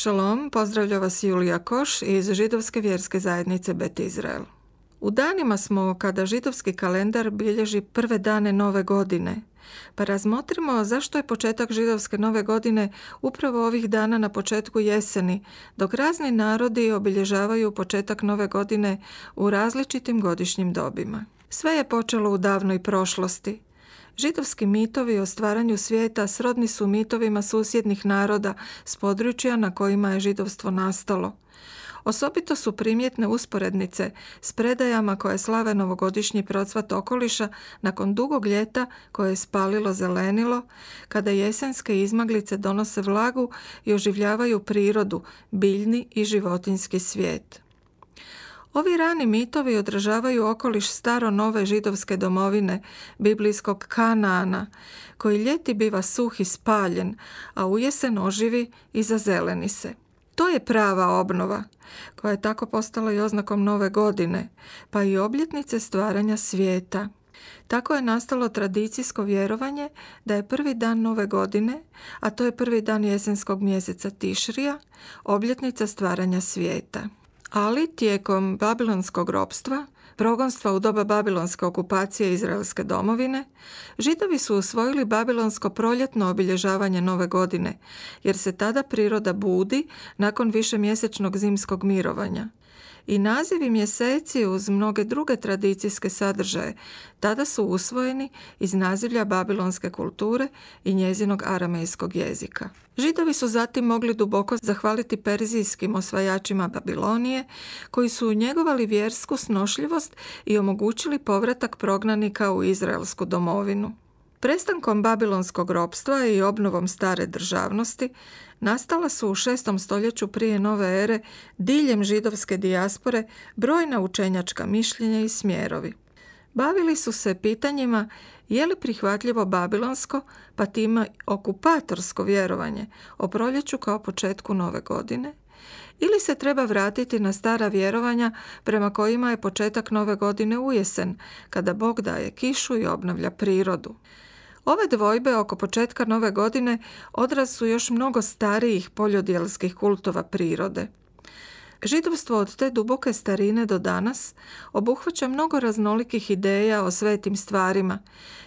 Šalom, pozdravlja vas Julija Koš iz židovske vjerske zajednice Bet Izrael. U danima smo kada židovski kalendar bilježi prve dane nove godine, pa razmotrimo zašto je početak židovske nove godine upravo ovih dana na početku jeseni, dok razni narodi obilježavaju početak nove godine u različitim godišnjim dobima. Sve je počelo u davnoj prošlosti, Židovski mitovi o stvaranju svijeta srodni su mitovima susjednih naroda s područja na kojima je židovstvo nastalo. Osobito su primjetne usporednice s predajama koje slave novogodišnji procvat okoliša nakon dugog ljeta koje je spalilo zelenilo, kada jesenske izmaglice donose vlagu i oživljavaju prirodu, biljni i životinski svijet. Ovi rani mitovi odražavaju okoliš staro-nove židovske domovine, biblijskog Kanaana, koji ljeti biva suh i spaljen, a u jesen oživi i zazeleni se. To je prava obnova, koja je tako postala i oznakom nove godine, pa i obljetnice stvaranja svijeta. Tako je nastalo tradicijsko vjerovanje da je prvi dan nove godine, a to je prvi dan jesenskog mjeseca Tišrija, obljetnica stvaranja svijeta ali tijekom babilonskog ropstva, progonstva u doba babilonske okupacije Izraelske domovine, židovi su usvojili babilonsko proljetno obilježavanje nove godine, jer se tada priroda budi nakon višemjesečnog zimskog mirovanja i nazivi mjeseci uz mnoge druge tradicijske sadržaje tada su usvojeni iz nazivlja babilonske kulture i njezinog aramejskog jezika. Židovi su zatim mogli duboko zahvaliti perzijskim osvajačima Babilonije koji su njegovali vjersku snošljivost i omogućili povratak prognanika u izraelsku domovinu. Prestankom babilonskog ropstva i obnovom stare državnosti nastala su u šestom stoljeću prije nove ere diljem židovske dijaspore brojna učenjačka mišljenja i smjerovi. Bavili su se pitanjima je li prihvatljivo babilonsko, pa time okupatorsko vjerovanje o proljeću kao početku nove godine, ili se treba vratiti na stara vjerovanja prema kojima je početak nove godine ujesen, kada Bog daje kišu i obnavlja prirodu. Ove dvojbe oko početka nove godine odraz su još mnogo starijih poljodjelskih kultova prirode. Židovstvo od te duboke starine do danas obuhvaća mnogo raznolikih ideja o svetim stvarima,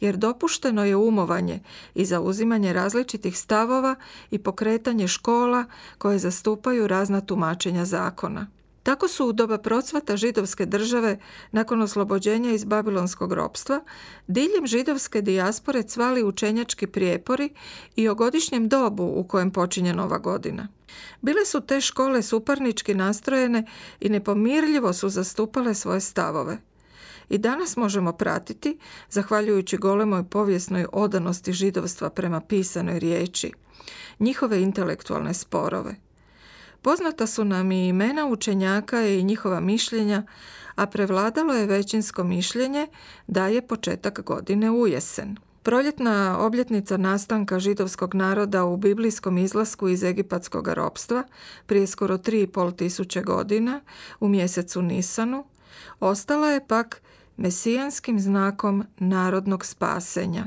jer dopušteno je umovanje i zauzimanje različitih stavova i pokretanje škola koje zastupaju razna tumačenja zakona. Tako su u doba procvata židovske države nakon oslobođenja iz babilonskog ropstva diljem židovske dijaspore cvali učenjački prijepori i o godišnjem dobu u kojem počinje nova godina. Bile su te škole suparnički nastrojene i nepomirljivo su zastupale svoje stavove. I danas možemo pratiti, zahvaljujući golemoj povijesnoj odanosti židovstva prema pisanoj riječi, njihove intelektualne sporove. Poznata su nam i imena učenjaka i njihova mišljenja, a prevladalo je većinsko mišljenje da je početak godine u jesen. Proljetna obljetnica nastanka židovskog naroda u biblijskom izlasku iz egipatskog ropstva prije skoro 3,5 tisuće godina u mjesecu Nisanu ostala je pak mesijanskim znakom narodnog spasenja.